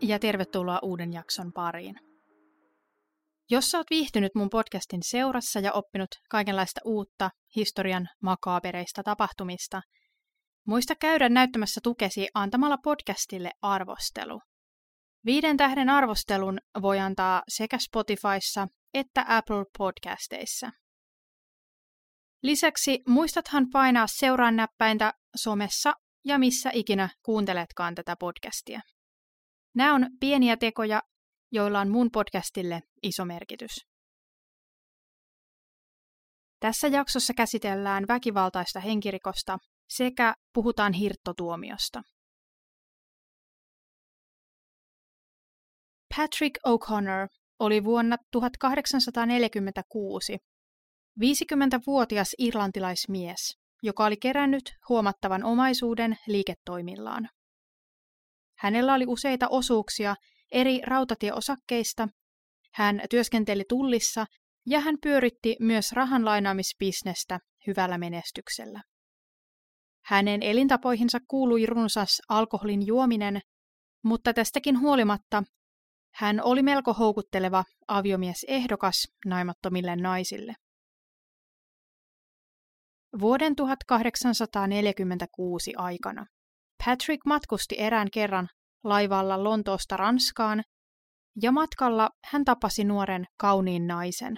ja tervetuloa uuden jakson pariin. Jos sä oot viihtynyt mun podcastin seurassa ja oppinut kaikenlaista uutta historian makaabereista tapahtumista, muista käydä näyttämässä tukesi antamalla podcastille arvostelu. Viiden tähden arvostelun voi antaa sekä Spotifyssa että Apple Podcasteissa. Lisäksi muistathan painaa seuraan näppäintä somessa ja missä ikinä kuunteletkaan tätä podcastia. Nämä on pieniä tekoja, joilla on mun podcastille iso merkitys. Tässä jaksossa käsitellään väkivaltaista henkirikosta sekä puhutaan hirttotuomiosta. Patrick O'Connor oli vuonna 1846 50-vuotias irlantilaismies, joka oli kerännyt huomattavan omaisuuden liiketoimillaan. Hänellä oli useita osuuksia eri rautatieosakkeista, hän työskenteli tullissa ja hän pyöritti myös rahanlainaamisbisnestä hyvällä menestyksellä. Hänen elintapoihinsa kuului runsas alkoholin juominen, mutta tästäkin huolimatta hän oli melko houkutteleva aviomies ehdokas naimattomille naisille. Vuoden 1846 aikana Patrick matkusti erään kerran laivalla Lontoosta Ranskaan, ja matkalla hän tapasi nuoren kauniin naisen.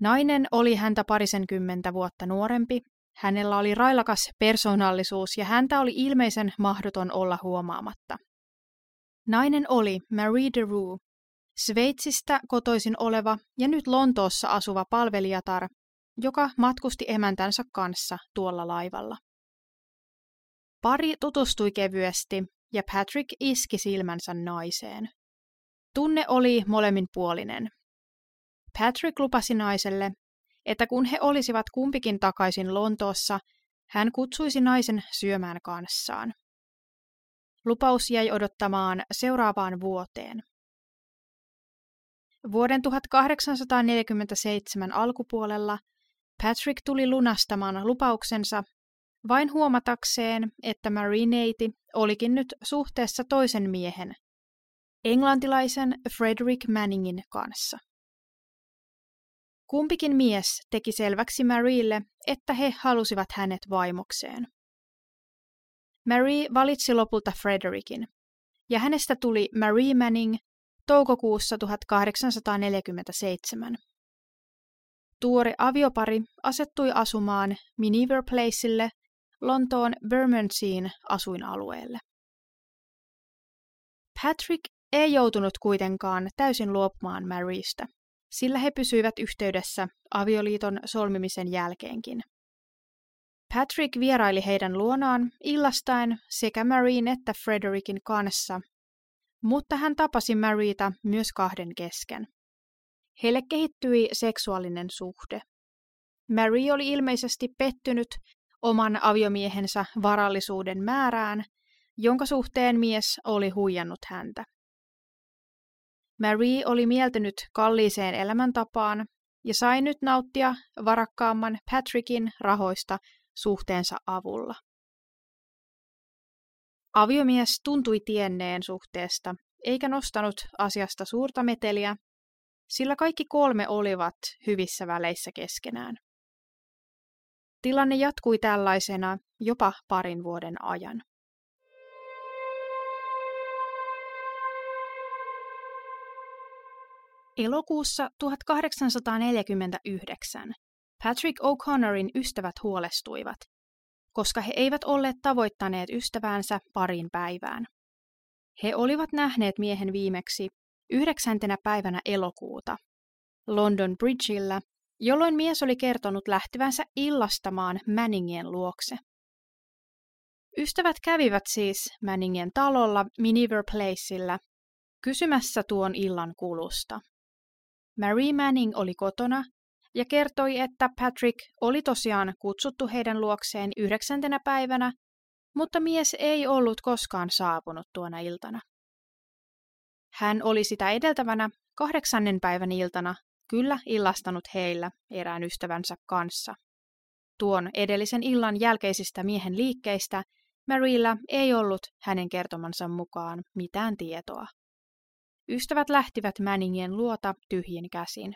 Nainen oli häntä parisenkymmentä vuotta nuorempi, hänellä oli railakas persoonallisuus ja häntä oli ilmeisen mahdoton olla huomaamatta. Nainen oli Marie de Roux, Sveitsistä kotoisin oleva ja nyt Lontoossa asuva palvelijatar, joka matkusti emäntänsä kanssa tuolla laivalla. Pari tutustui kevyesti ja Patrick iski silmänsä naiseen. Tunne oli molemminpuolinen. Patrick lupasi naiselle, että kun he olisivat kumpikin takaisin Lontoossa, hän kutsuisi naisen syömään kanssaan. Lupaus jäi odottamaan seuraavaan vuoteen. Vuoden 1847 alkupuolella Patrick tuli lunastamaan lupauksensa vain huomatakseen, että Marie-neiti olikin nyt suhteessa toisen miehen, englantilaisen Frederick Manningin kanssa. Kumpikin mies teki selväksi Marielle, että he halusivat hänet vaimokseen. Marie valitsi lopulta Frederickin, ja hänestä tuli Marie Manning toukokuussa 1847. Tuore aviopari asettui asumaan Miniver Placeille Lontoon Bermondsean asuinalueelle. Patrick ei joutunut kuitenkaan täysin luopumaan Marystä, sillä he pysyivät yhteydessä avioliiton solmimisen jälkeenkin. Patrick vieraili heidän luonaan illastaen sekä Maryin että Frederickin kanssa, mutta hän tapasi Maryta myös kahden kesken. Heille kehittyi seksuaalinen suhde. Mary oli ilmeisesti pettynyt oman aviomiehensä varallisuuden määrään, jonka suhteen mies oli huijannut häntä. Marie oli mieltynyt kalliiseen elämäntapaan ja sai nyt nauttia varakkaamman Patrickin rahoista suhteensa avulla. Aviomies tuntui tienneen suhteesta, eikä nostanut asiasta suurta meteliä, sillä kaikki kolme olivat hyvissä väleissä keskenään. Tilanne jatkui tällaisena jopa parin vuoden ajan. Elokuussa 1849 Patrick O'Connorin ystävät huolestuivat, koska he eivät olleet tavoittaneet ystäväänsä parin päivään. He olivat nähneet miehen viimeksi yhdeksäntenä päivänä elokuuta London Bridgeillä, jolloin mies oli kertonut lähtevänsä illastamaan Manningien luokse. Ystävät kävivät siis Manningien talolla Miniver Placeillä kysymässä tuon illan kulusta. Mary Manning oli kotona ja kertoi, että Patrick oli tosiaan kutsuttu heidän luokseen yhdeksäntenä päivänä, mutta mies ei ollut koskaan saapunut tuona iltana. Hän oli sitä edeltävänä kahdeksannen päivän iltana kyllä illastanut heillä erään ystävänsä kanssa. Tuon edellisen illan jälkeisistä miehen liikkeistä Maryllä ei ollut hänen kertomansa mukaan mitään tietoa. Ystävät lähtivät Manningien luota tyhjin käsin.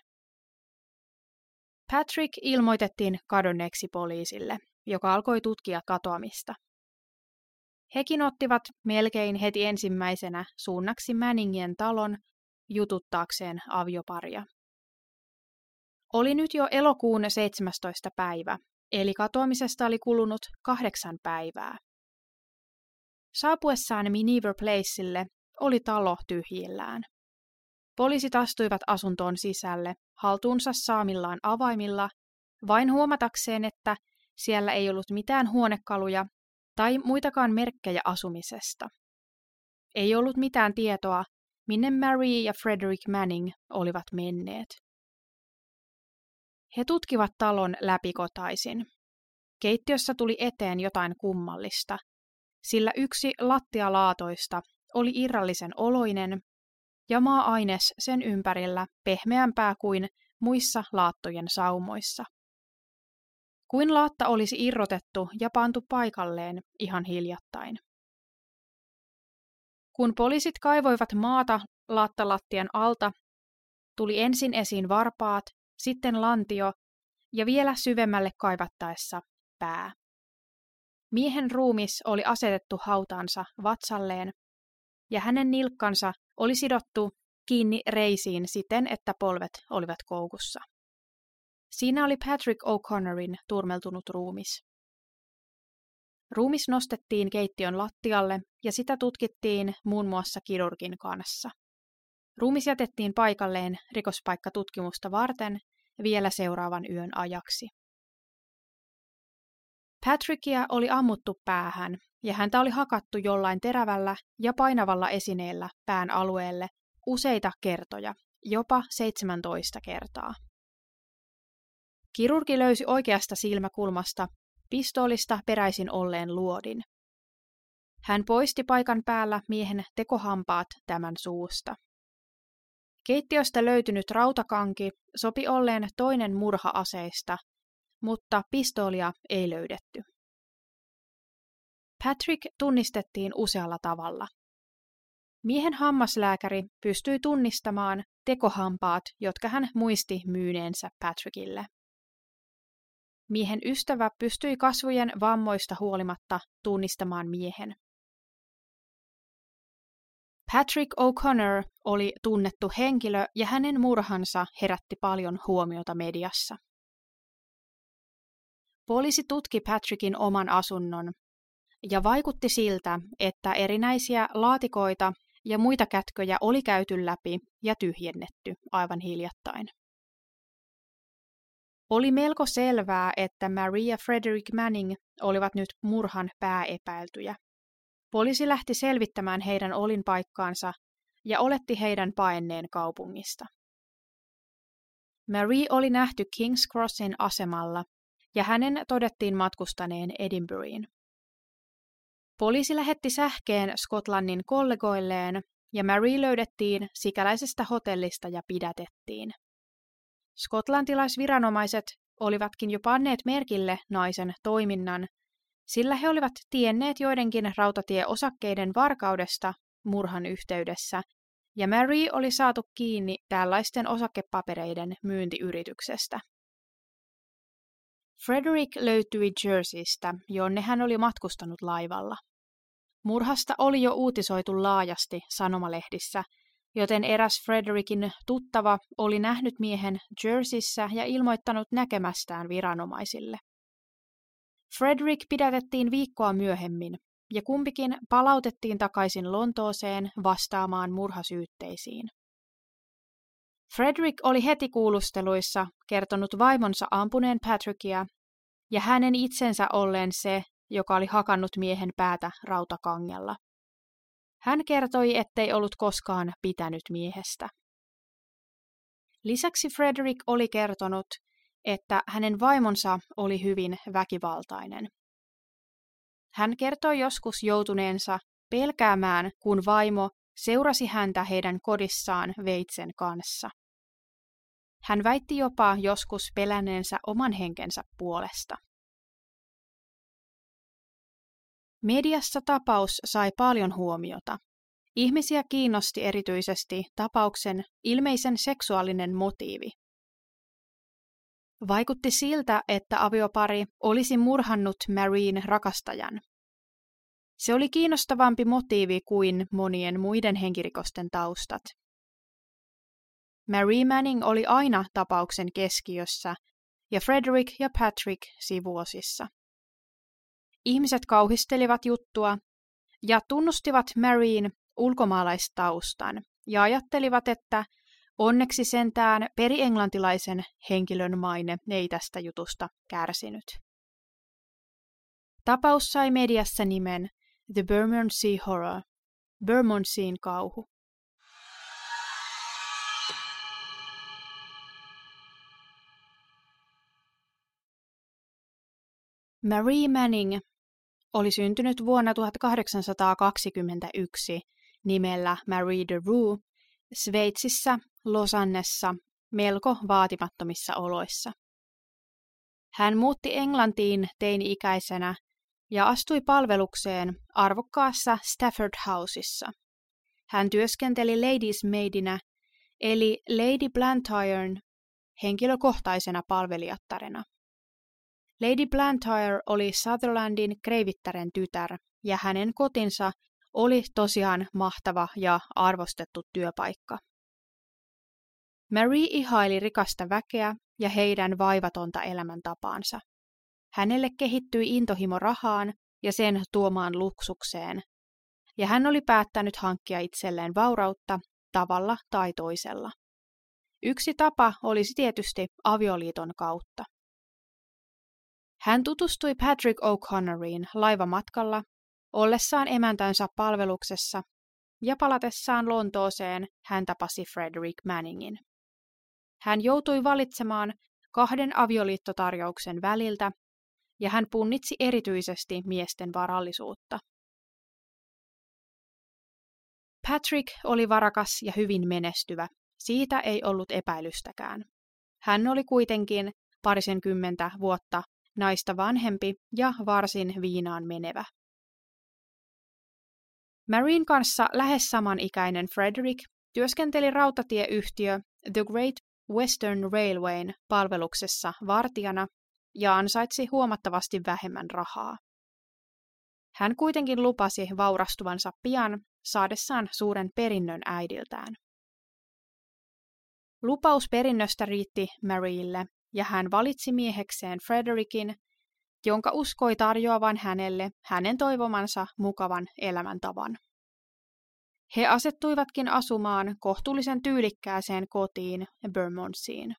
Patrick ilmoitettiin kadonneeksi poliisille, joka alkoi tutkia katoamista. Hekin ottivat melkein heti ensimmäisenä suunnaksi Manningien talon jututtaakseen avioparia. Oli nyt jo elokuun 17. päivä, eli katoamisesta oli kulunut kahdeksan päivää. Saapuessaan Miniver Placeille oli talo tyhjillään. Poliisit astuivat asuntoon sisälle haltuunsa saamillaan avaimilla, vain huomatakseen, että siellä ei ollut mitään huonekaluja tai muitakaan merkkejä asumisesta. Ei ollut mitään tietoa, minne Mary ja Frederick Manning olivat menneet. He tutkivat talon läpikotaisin. Keittiössä tuli eteen jotain kummallista, sillä yksi lattialaatoista oli irrallisen oloinen ja maa-aines sen ympärillä pehmeämpää kuin muissa laattojen saumoissa. Kuin laatta olisi irrotettu ja pantu paikalleen ihan hiljattain. Kun poliisit kaivoivat maata laattalattien alta, tuli ensin esiin varpaat, sitten lantio ja vielä syvemmälle kaivattaessa pää. Miehen ruumis oli asetettu hautaansa vatsalleen ja hänen nilkkansa oli sidottu kiinni reisiin siten, että polvet olivat koukussa. Siinä oli Patrick O'Connorin turmeltunut ruumis. Ruumis nostettiin keittiön lattialle ja sitä tutkittiin muun muassa kirurgin kanssa. Ruumis jätettiin paikalleen rikospaikkatutkimusta varten vielä seuraavan yön ajaksi. Patrickia oli ammuttu päähän ja häntä oli hakattu jollain terävällä ja painavalla esineellä pään alueelle useita kertoja, jopa 17 kertaa. Kirurgi löysi oikeasta silmäkulmasta pistoolista peräisin olleen luodin. Hän poisti paikan päällä miehen tekohampaat tämän suusta. Keittiöstä löytynyt rautakanki sopi olleen toinen murha-aseista, mutta pistoolia ei löydetty. Patrick tunnistettiin usealla tavalla. Miehen hammaslääkäri pystyi tunnistamaan tekohampaat, jotka hän muisti myyneensä Patrickille. Miehen ystävä pystyi kasvojen vammoista huolimatta tunnistamaan miehen. Patrick O'Connor oli tunnettu henkilö ja hänen murhansa herätti paljon huomiota mediassa. Poliisi tutki Patrickin oman asunnon ja vaikutti siltä, että erinäisiä laatikoita ja muita kätköjä oli käyty läpi ja tyhjennetty aivan hiljattain. Oli melko selvää, että Maria Frederick Manning olivat nyt murhan pääepäiltyjä. Poliisi lähti selvittämään heidän olinpaikkaansa ja oletti heidän paenneen kaupungista. Marie oli nähty King's Crossin asemalla ja hänen todettiin matkustaneen Edinburghiin. Poliisi lähetti sähkeen Skotlannin kollegoilleen ja Mary löydettiin sikäläisestä hotellista ja pidätettiin. Skotlantilaisviranomaiset olivatkin jo panneet merkille naisen toiminnan, sillä he olivat tienneet joidenkin rautatieosakkeiden varkaudesta murhan yhteydessä, ja Mary oli saatu kiinni tällaisten osakepapereiden myyntiyrityksestä. Frederick löytyi Jerseystä, jonne hän oli matkustanut laivalla. Murhasta oli jo uutisoitu laajasti sanomalehdissä, joten eräs Frederickin tuttava oli nähnyt miehen Jerseyssä ja ilmoittanut näkemästään viranomaisille. Frederick pidätettiin viikkoa myöhemmin, ja kumpikin palautettiin takaisin Lontooseen vastaamaan murhasyytteisiin. Frederick oli heti kuulusteluissa kertonut vaimonsa ampuneen Patrickia ja hänen itsensä olleen se, joka oli hakannut miehen päätä rautakangella. Hän kertoi, ettei ollut koskaan pitänyt miehestä. Lisäksi Frederick oli kertonut, että hänen vaimonsa oli hyvin väkivaltainen. Hän kertoi joskus joutuneensa pelkäämään, kun vaimo seurasi häntä heidän kodissaan veitsen kanssa. Hän väitti jopa joskus pelänneensä oman henkensä puolesta. Mediassa tapaus sai paljon huomiota. Ihmisiä kiinnosti erityisesti tapauksen ilmeisen seksuaalinen motiivi. Vaikutti siltä, että aviopari olisi murhannut Marine rakastajan. Se oli kiinnostavampi motiivi kuin monien muiden henkirikosten taustat. Mary Manning oli aina tapauksen keskiössä ja Frederick ja Patrick sivuosissa. Ihmiset kauhistelivat juttua ja tunnustivat Maryin ulkomaalaistaustan ja ajattelivat, että onneksi sentään perienglantilaisen henkilön maine ei tästä jutusta kärsinyt. Tapaus sai mediassa nimen The Bermondsey Horror, Bermondseyn kauhu. Marie Manning oli syntynyt vuonna 1821 nimellä Marie de Roux Sveitsissä Losannessa melko vaatimattomissa oloissa. Hän muutti Englantiin teini-ikäisenä ja astui palvelukseen arvokkaassa Stafford Houseissa. Hän työskenteli ladies maidinä, eli Lady Blantyren henkilökohtaisena palvelijattarena. Lady Blantyre oli Sutherlandin kreivittären tytär, ja hänen kotinsa oli tosiaan mahtava ja arvostettu työpaikka. Mary ihaili rikasta väkeä ja heidän vaivatonta elämäntapaansa. Hänelle kehittyi intohimo rahaan ja sen tuomaan luksukseen, ja hän oli päättänyt hankkia itselleen vaurautta tavalla tai toisella. Yksi tapa olisi tietysti avioliiton kautta. Hän tutustui Patrick O'Connoriin laivamatkalla ollessaan emäntänsä palveluksessa ja palatessaan Lontooseen hän tapasi Frederick Manningin. Hän joutui valitsemaan kahden avioliittotarjouksen väliltä ja hän punnitsi erityisesti miesten varallisuutta. Patrick oli varakas ja hyvin menestyvä, siitä ei ollut epäilystäkään. Hän oli kuitenkin parisenkymmentä vuotta naista vanhempi ja varsin viinaan menevä. Marin kanssa lähes samanikäinen Frederick työskenteli rautatieyhtiö The Great Western Railwayn palveluksessa vartijana ja ansaitsi huomattavasti vähemmän rahaa. Hän kuitenkin lupasi vaurastuvansa pian saadessaan suuren perinnön äidiltään. Lupaus perinnöstä riitti Maryille, ja hän valitsi miehekseen Frederickin, jonka uskoi tarjoavan hänelle hänen toivomansa mukavan elämäntavan. He asettuivatkin asumaan kohtuullisen tyylikkääseen kotiin Bermondsiin.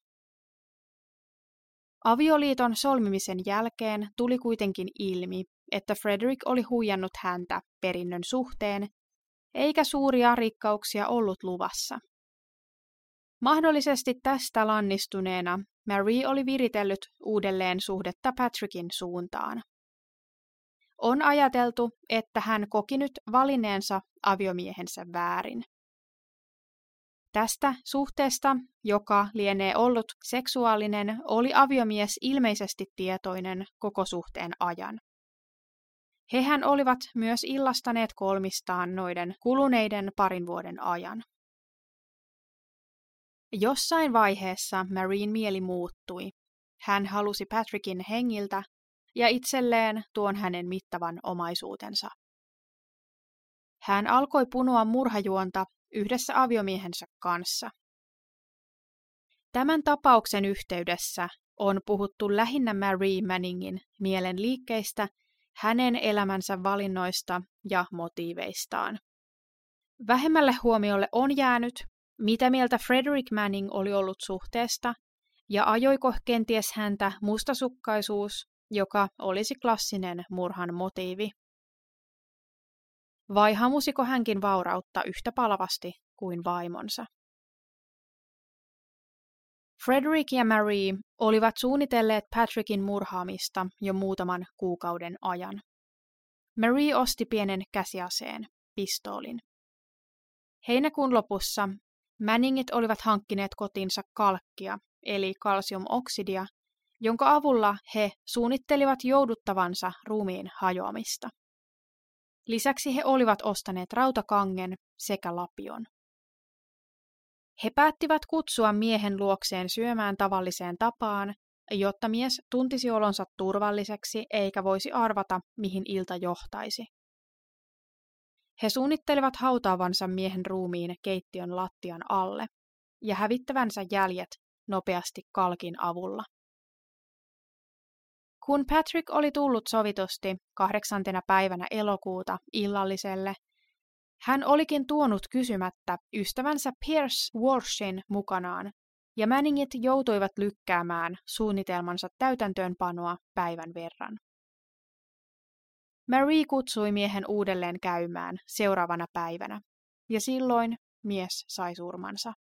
Avioliiton solmimisen jälkeen tuli kuitenkin ilmi, että Frederick oli huijannut häntä perinnön suhteen, eikä suuria rikkauksia ollut luvassa. Mahdollisesti tästä lannistuneena Marie oli viritellyt uudelleen suhdetta Patrickin suuntaan. On ajateltu, että hän koki nyt valinneensa aviomiehensä väärin. Tästä suhteesta, joka lienee ollut seksuaalinen, oli aviomies ilmeisesti tietoinen koko suhteen ajan. Hehän olivat myös illastaneet kolmistaan noiden kuluneiden parin vuoden ajan. Jossain vaiheessa Marine mieli muuttui. Hän halusi Patrickin hengiltä ja itselleen tuon hänen mittavan omaisuutensa. Hän alkoi punoa murhajuonta yhdessä aviomiehensä kanssa. Tämän tapauksen yhteydessä on puhuttu lähinnä Marie Manningin mielen liikkeistä, hänen elämänsä valinnoista ja motiiveistaan. Vähemmälle huomiolle on jäänyt, mitä mieltä Frederick Manning oli ollut suhteesta ja ajoiko kenties häntä mustasukkaisuus, joka olisi klassinen murhan motiivi. Vai hamusiko hänkin vaurautta yhtä palavasti kuin vaimonsa? Frederick ja Marie olivat suunnitelleet Patrickin murhaamista jo muutaman kuukauden ajan. Marie osti pienen käsiaseen, pistoolin. Heinäkuun lopussa Manningit olivat hankkineet kotiinsa kalkkia, eli kalsiumoksidia, jonka avulla he suunnittelivat jouduttavansa ruumiin hajoamista. Lisäksi he olivat ostaneet rautakangen sekä lapion. He päättivät kutsua miehen luokseen syömään tavalliseen tapaan, jotta mies tuntisi olonsa turvalliseksi eikä voisi arvata, mihin ilta johtaisi. He suunnittelivat hautaavansa miehen ruumiin keittiön lattian alle ja hävittävänsä jäljet nopeasti kalkin avulla. Kun Patrick oli tullut sovitusti kahdeksantena päivänä elokuuta illalliselle, hän olikin tuonut kysymättä ystävänsä Pierce Walshin mukanaan, ja Manningit joutuivat lykkäämään suunnitelmansa täytäntöönpanoa päivän verran. Marie kutsui miehen uudelleen käymään seuraavana päivänä, ja silloin mies sai surmansa.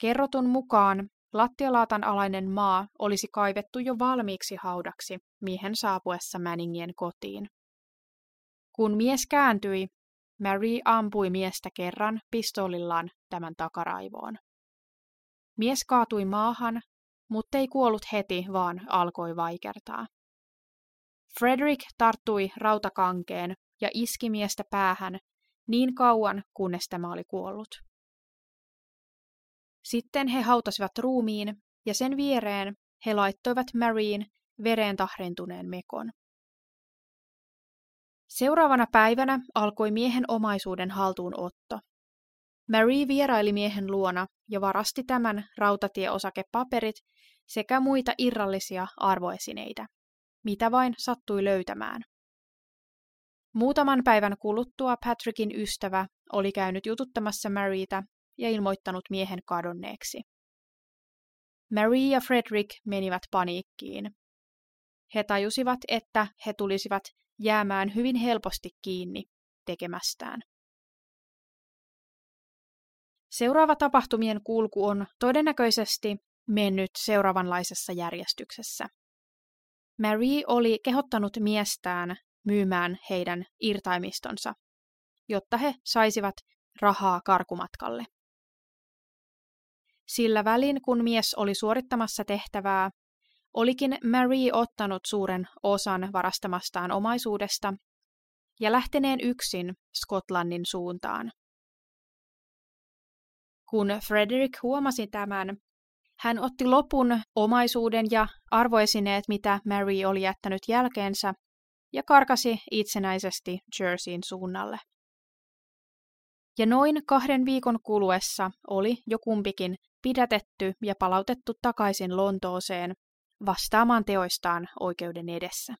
Kerrotun mukaan lattialaatan alainen maa olisi kaivettu jo valmiiksi haudaksi miehen saapuessa Manningien kotiin. Kun mies kääntyi, Mary ampui miestä kerran pistoolillaan tämän takaraivoon. Mies kaatui maahan, mutta ei kuollut heti, vaan alkoi vaikertaa. Frederick tarttui rautakankeen ja iski miestä päähän niin kauan, kunnes tämä oli kuollut. Sitten he hautasivat ruumiin ja sen viereen he laittoivat Maryin vereen tahrintuneen mekon. Seuraavana päivänä alkoi miehen omaisuuden haltuunotto. Marie vieraili miehen luona ja varasti tämän rautatieosakepaperit sekä muita irrallisia arvoesineitä, mitä vain sattui löytämään. Muutaman päivän kuluttua Patrickin ystävä oli käynyt jututtamassa Marieta ja ilmoittanut miehen kadonneeksi. Marie ja Frederick menivät paniikkiin. He tajusivat, että he tulisivat jäämään hyvin helposti kiinni tekemästään. Seuraava tapahtumien kulku on todennäköisesti mennyt seuraavanlaisessa järjestyksessä. Marie oli kehottanut miestään myymään heidän irtaimistonsa, jotta he saisivat rahaa karkumatkalle. Sillä välin, kun mies oli suorittamassa tehtävää, olikin Marie ottanut suuren osan varastamastaan omaisuudesta ja lähteneen yksin Skotlannin suuntaan. Kun Frederick huomasi tämän, hän otti lopun omaisuuden ja arvoesineet, mitä Mary oli jättänyt jälkeensä, ja karkasi itsenäisesti Jerseyin suunnalle. Ja noin kahden viikon kuluessa oli jo kumpikin pidätetty ja palautettu takaisin Lontooseen vastaamaan teoistaan oikeuden edessä.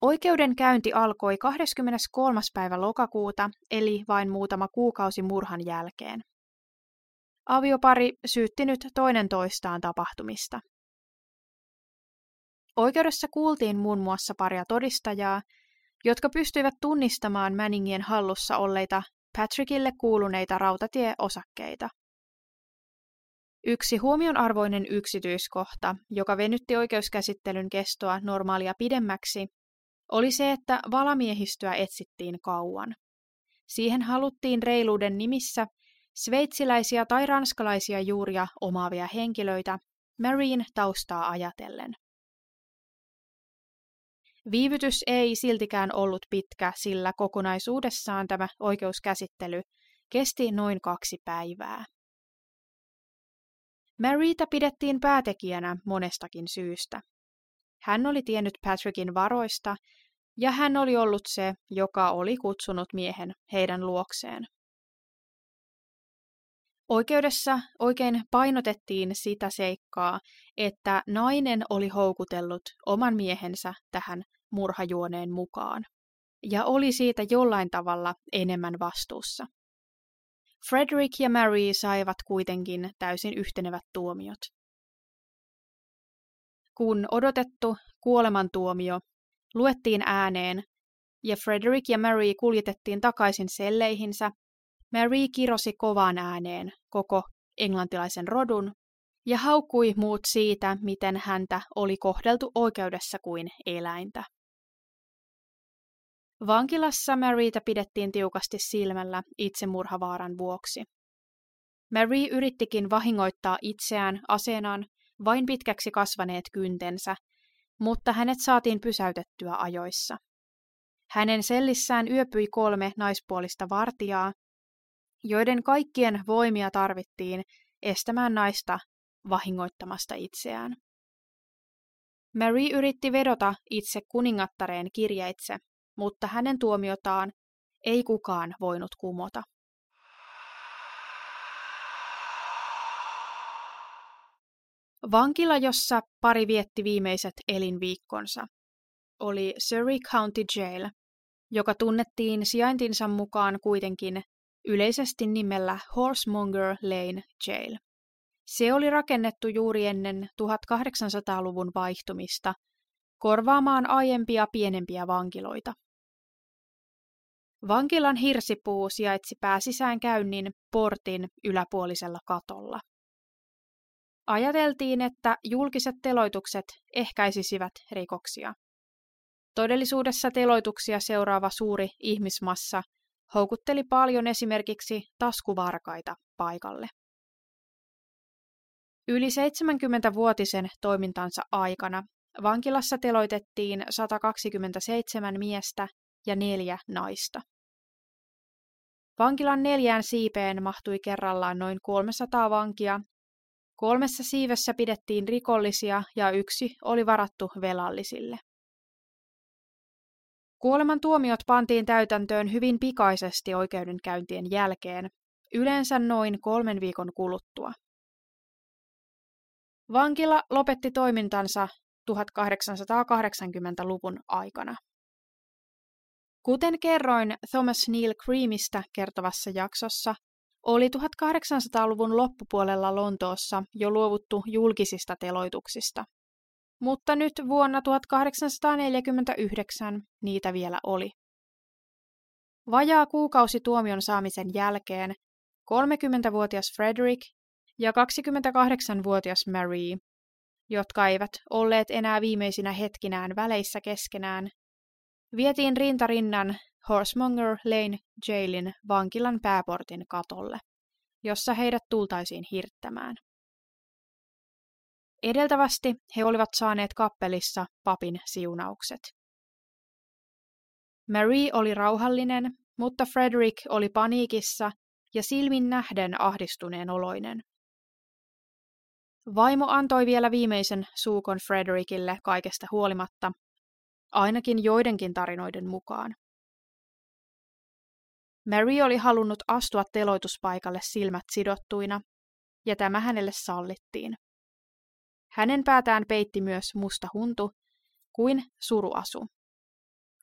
Oikeudenkäynti alkoi 23. päivä lokakuuta, eli vain muutama kuukausi murhan jälkeen. Aviopari syytti nyt toinen toistaan tapahtumista. Oikeudessa kuultiin muun muassa paria todistajaa, jotka pystyivät tunnistamaan Manningien hallussa olleita Patrickille kuuluneita rautatieosakkeita. Yksi huomionarvoinen yksityiskohta, joka venytti oikeuskäsittelyn kestoa normaalia pidemmäksi, oli se, että valamiehistöä etsittiin kauan. Siihen haluttiin reiluuden nimissä sveitsiläisiä tai ranskalaisia juuria omaavia henkilöitä Marine taustaa ajatellen. Viivytys ei siltikään ollut pitkä, sillä kokonaisuudessaan tämä oikeuskäsittely kesti noin kaksi päivää. Marita pidettiin päätekijänä monestakin syystä. Hän oli tiennyt Patrickin varoista, ja hän oli ollut se, joka oli kutsunut miehen heidän luokseen. Oikeudessa oikein painotettiin sitä seikkaa, että nainen oli houkutellut oman miehensä tähän murhajuoneen mukaan ja oli siitä jollain tavalla enemmän vastuussa. Frederick ja Mary saivat kuitenkin täysin yhtenevät tuomiot. Kun odotettu kuolemantuomio luettiin ääneen ja Frederick ja Mary kuljetettiin takaisin selleihinsä, Mary kirosi kovaan ääneen koko englantilaisen rodun ja haukkui muut siitä, miten häntä oli kohdeltu oikeudessa kuin eläintä. Vankilassa Marytä pidettiin tiukasti silmällä itsemurhavaaran vuoksi. Mary yrittikin vahingoittaa itseään aseenaan vain pitkäksi kasvaneet kyntensä, mutta hänet saatiin pysäytettyä ajoissa. Hänen sellissään yöpyi kolme naispuolista vartijaa, joiden kaikkien voimia tarvittiin estämään naista vahingoittamasta itseään. Mary yritti vedota itse kuningattareen kirjeitse, mutta hänen tuomiotaan ei kukaan voinut kumota. Vankila, jossa pari vietti viimeiset elinviikkonsa, oli Surrey County Jail, joka tunnettiin sijaintinsa mukaan kuitenkin yleisesti nimellä Horsemonger Lane Jail. Se oli rakennettu juuri ennen 1800-luvun vaihtumista korvaamaan aiempia pienempiä vankiloita. Vankilan hirsipuu sijaitsi pääsisäänkäynnin portin yläpuolisella katolla. Ajateltiin, että julkiset teloitukset ehkäisisivät rikoksia. Todellisuudessa teloituksia seuraava suuri ihmismassa houkutteli paljon esimerkiksi taskuvarkaita paikalle. Yli 70-vuotisen toimintansa aikana vankilassa teloitettiin 127 miestä ja neljä naista. Vankilan neljään siipeen mahtui kerrallaan noin 300 vankia. Kolmessa siivessä pidettiin rikollisia ja yksi oli varattu velallisille. Kuoleman tuomiot pantiin täytäntöön hyvin pikaisesti oikeudenkäyntien jälkeen, yleensä noin kolmen viikon kuluttua. Vankila lopetti toimintansa 1880-luvun aikana. Kuten kerroin Thomas Neil Creamista kertovassa jaksossa, oli 1800-luvun loppupuolella Lontoossa jo luovuttu julkisista teloituksista. Mutta nyt vuonna 1849 niitä vielä oli. Vajaa kuukausi tuomion saamisen jälkeen 30-vuotias Frederick ja 28-vuotias Mary, jotka eivät olleet enää viimeisinä hetkinään väleissä keskenään, vietiin rintarinnan Horsemonger Lane Jailin vankilan pääportin katolle, jossa heidät tultaisiin hirttämään. Edeltävästi he olivat saaneet kappelissa papin siunaukset. Mary oli rauhallinen, mutta Frederick oli paniikissa ja silmin nähden ahdistuneen oloinen. Vaimo antoi vielä viimeisen suukon Frederickille kaikesta huolimatta, ainakin joidenkin tarinoiden mukaan. Mary oli halunnut astua teloituspaikalle silmät sidottuina, ja tämä hänelle sallittiin. Hänen päätään peitti myös musta huntu kuin suruasu.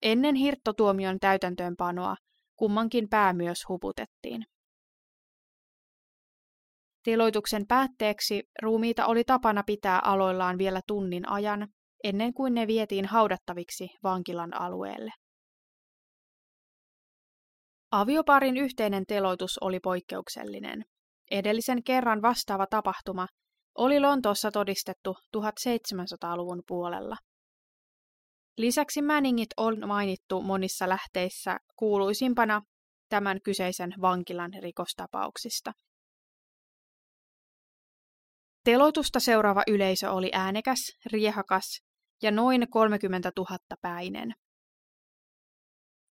Ennen hirttotuomion täytäntöönpanoa kummankin pää myös huputettiin. Teloituksen päätteeksi ruumiita oli tapana pitää aloillaan vielä tunnin ajan, ennen kuin ne vietiin haudattaviksi vankilan alueelle. Avioparin yhteinen teloitus oli poikkeuksellinen. Edellisen kerran vastaava tapahtuma oli Lontoossa todistettu 1700-luvun puolella. Lisäksi Manningit on mainittu monissa lähteissä kuuluisimpana tämän kyseisen vankilan rikostapauksista. Teloitusta seuraava yleisö oli äänekäs, riehakas ja noin 30 000 päinen.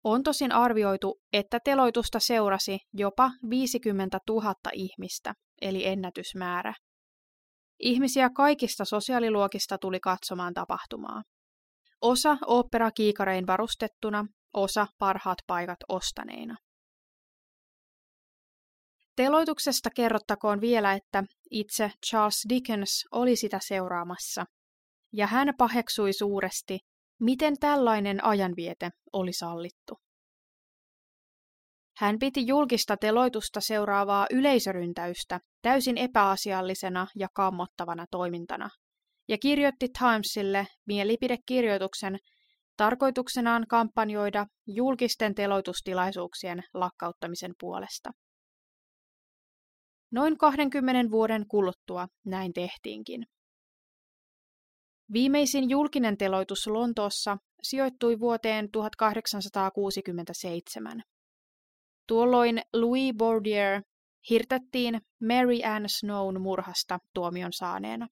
On tosin arvioitu, että teloitusta seurasi jopa 50 000 ihmistä, eli ennätysmäärä. Ihmisiä kaikista sosiaaliluokista tuli katsomaan tapahtumaa. Osa oopperakiikarein varustettuna, osa parhaat paikat ostaneina. Teloituksesta kerrottakoon vielä, että itse Charles Dickens oli sitä seuraamassa, ja hän paheksui suuresti, miten tällainen ajanviete oli sallittu. Hän piti julkista teloitusta seuraavaa yleisöryntäystä täysin epäasiallisena ja kammottavana toimintana, ja kirjoitti Timesille mielipidekirjoituksen tarkoituksenaan kampanjoida julkisten teloitustilaisuuksien lakkauttamisen puolesta. Noin 20 vuoden kuluttua näin tehtiinkin. Viimeisin julkinen teloitus Lontoossa sijoittui vuoteen 1867. Tuolloin Louis Bordier hirtettiin Mary Ann Snown murhasta tuomion saaneena.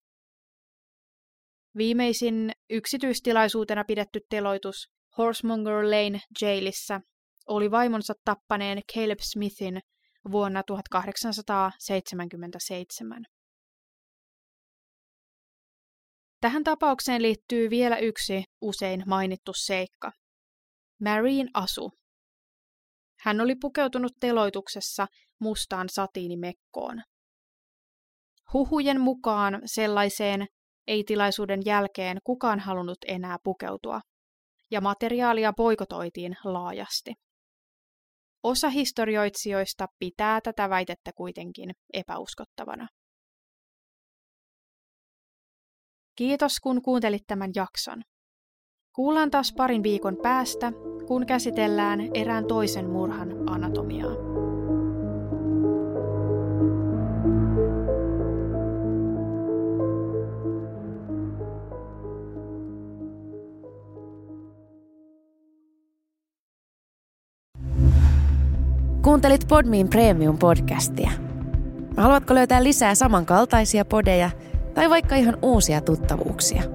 Viimeisin yksityistilaisuutena pidetty teloitus Horsemonger Lane jailissa oli vaimonsa tappaneen Caleb Smithin vuonna 1877. Tähän tapaukseen liittyy vielä yksi usein mainittu seikka. Maryin asu. Hän oli pukeutunut teloituksessa mustaan satiinimekkoon. Huhujen mukaan sellaiseen ei tilaisuuden jälkeen kukaan halunnut enää pukeutua, ja materiaalia poikotoitiin laajasti. Osa historioitsijoista pitää tätä väitettä kuitenkin epäuskottavana. Kiitos kun kuuntelit tämän jakson. Kuullaan taas parin viikon päästä, kun käsitellään erään toisen murhan anatomiaa. Kuuntelit Podmin Premium-podcastia. Haluatko löytää lisää samankaltaisia podeja tai vaikka ihan uusia tuttavuuksia?